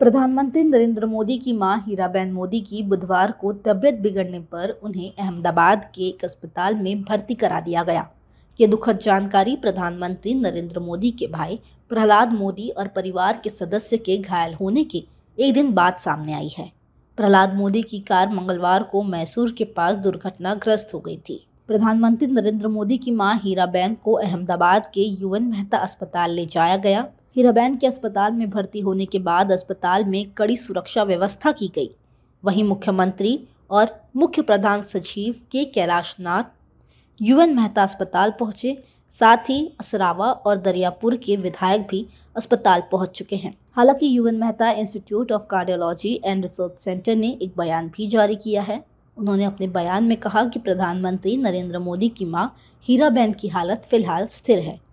प्रधानमंत्री नरेंद्र मोदी की माँ हीराबेन मोदी की बुधवार को तबियत बिगड़ने पर उन्हें अहमदाबाद के एक अस्पताल में भर्ती करा दिया गया। ये दुखद जानकारी प्रधानमंत्री नरेंद्र मोदी के भाई प्रहलाद मोदी और परिवार के सदस्य के घायल होने के एक दिन बाद सामने आई है। प्रहलाद मोदी की कार मंगलवार को मैसूर के पास दुर्घटनाग्रस्त हो गई थी। प्रधानमंत्री नरेंद्र मोदी की माँ हीराबेन को अहमदाबाद के यूएन मेहता अस्पताल ले जाया गया। हीराबेन के अस्पताल में भर्ती होने के बाद अस्पताल में कड़ी सुरक्षा व्यवस्था की गई। वहीं मुख्यमंत्री और मुख्य प्रधान सचिव के कैलाश नाथ यूएन मेहता अस्पताल पहुँचे। साथ ही असरावा और दरियापुर के विधायक भी अस्पताल पहुँच चुके हैं। हालाँकि UN Mehta Institute of Cardiology and Research Centre ने एक बयान भी जारी किया है। उन्होंने अपने बयान में कहा कि प्रधानमंत्री नरेंद्र मोदी की माँ हीराबेन की हालत फ़िलहाल स्थिर है।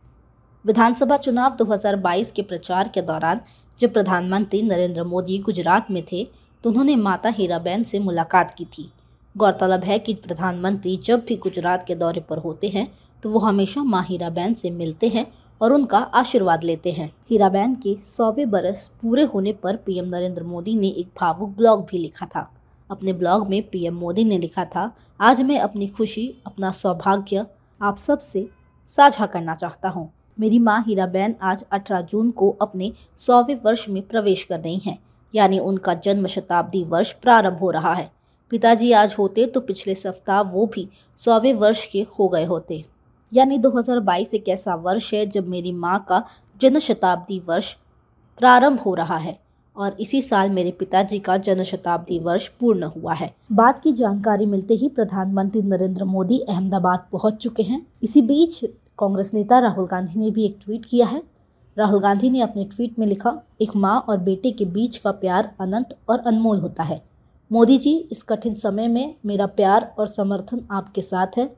विधानसभा चुनाव 2022 के प्रचार के दौरान जब प्रधानमंत्री नरेंद्र मोदी गुजरात में थे तो उन्होंने माता हीराबेन से मुलाकात की थी। गौरतलब है कि प्रधानमंत्री जब भी गुजरात के दौरे पर होते हैं तो वो हमेशा माँ हीराबेन से मिलते हैं और उनका आशीर्वाद लेते हैं। हीराबेन के सौवे बरस पूरे होने पर पीएम नरेंद्र मोदी ने एक भावुक ब्लॉग भी लिखा था। अपने ब्लॉग में पीएम मोदी ने लिखा था, आज मैं अपनी खुशी, अपना सौभाग्य आप सबसे साझा करना चाहता हूँ। मेरी माँ हीराबेन आज 18 जून को अपने सौवें वर्ष में प्रवेश कर रही हैं, यानी उनका जन्म शताब्दी वर्ष प्रारंभ हो रहा है। पिताजी आज होते तो पिछले सप्ताह वो भी सौवें वर्ष के हो गए होते। यानी 2022 एक ऐसा वर्ष है जब मेरी माँ का जन्म शताब्दी वर्ष प्रारंभ हो रहा है और इसी साल मेरे पिताजी का जन्म शताब्दी वर्ष पूर्ण हुआ है। बात की जानकारी मिलते ही प्रधानमंत्री नरेंद्र मोदी अहमदाबाद पहुँच चुके हैं। इसी बीच कांग्रेस नेता राहुल गांधी ने भी एक ट्वीट किया है। राहुल गांधी ने अपने ट्वीट में लिखा, एक माँ और बेटे के बीच का प्यार अनंत और अनमोल होता है। मोदी जी, इस कठिन समय में मेरा प्यार और समर्थन आपके साथ है।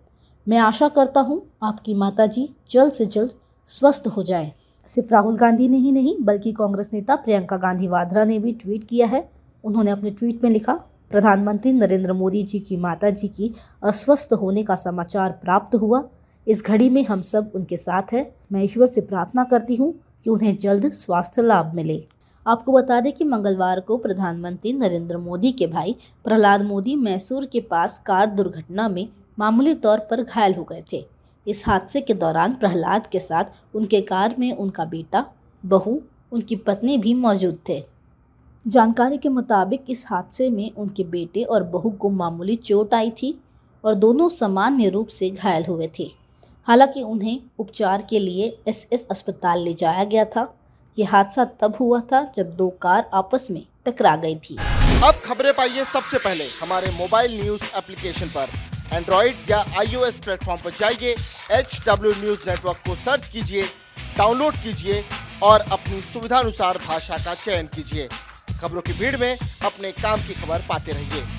मैं आशा करता हूँ आपकी माता जी जल्द से जल्द स्वस्थ हो जाएँ। सिर्फ़ राहुल गांधी ने ही नहीं, बल्कि कांग्रेस नेता प्रियंका गांधी वाड्रा ने भी ट्वीट किया है। उन्होंने अपने ट्वीट में लिखा, प्रधानमंत्री नरेंद्र मोदी जी की माता जी की अस्वस्थ होने का समाचार प्राप्त हुआ। इस घड़ी में हम सब उनके साथ हैं। मैं ईश्वर से प्रार्थना करती हूँ कि उन्हें जल्द स्वास्थ्य लाभ मिले। आपको बता दें कि मंगलवार को प्रधानमंत्री नरेंद्र मोदी के भाई प्रहलाद मोदी मैसूर के पास कार दुर्घटना में मामूली तौर पर घायल हो गए थे। इस हादसे के दौरान प्रहलाद के साथ उनके कार में उनका बेटा, बहू, उनकी पत्नी भी मौजूद थे। जानकारी के मुताबिक इस हादसे में उनके बेटे और बहू को मामूली चोट आई थी और दोनों सामान्य रूप से घायल हुए थे। हालाँकि उन्हें उपचार के लिए एसएस अस्पताल ले जाया गया था। ये हादसा तब हुआ था जब दो कार आपस में टकरा गई थी। अब खबरें पाइए सबसे पहले हमारे मोबाइल न्यूज़ एप्लीकेशन पर। एंड्रॉइड या आईओएस प्लेटफॉर्म पर जाइए एच डब्ल्यू न्यूज़ नेटवर्क को सर्च कीजिए, डाउनलोड कीजिए और अपनी सुविधानुसार भाषा का चयन कीजिए। खबरों की भीड़ में अपने काम की खबर पाते रहिए।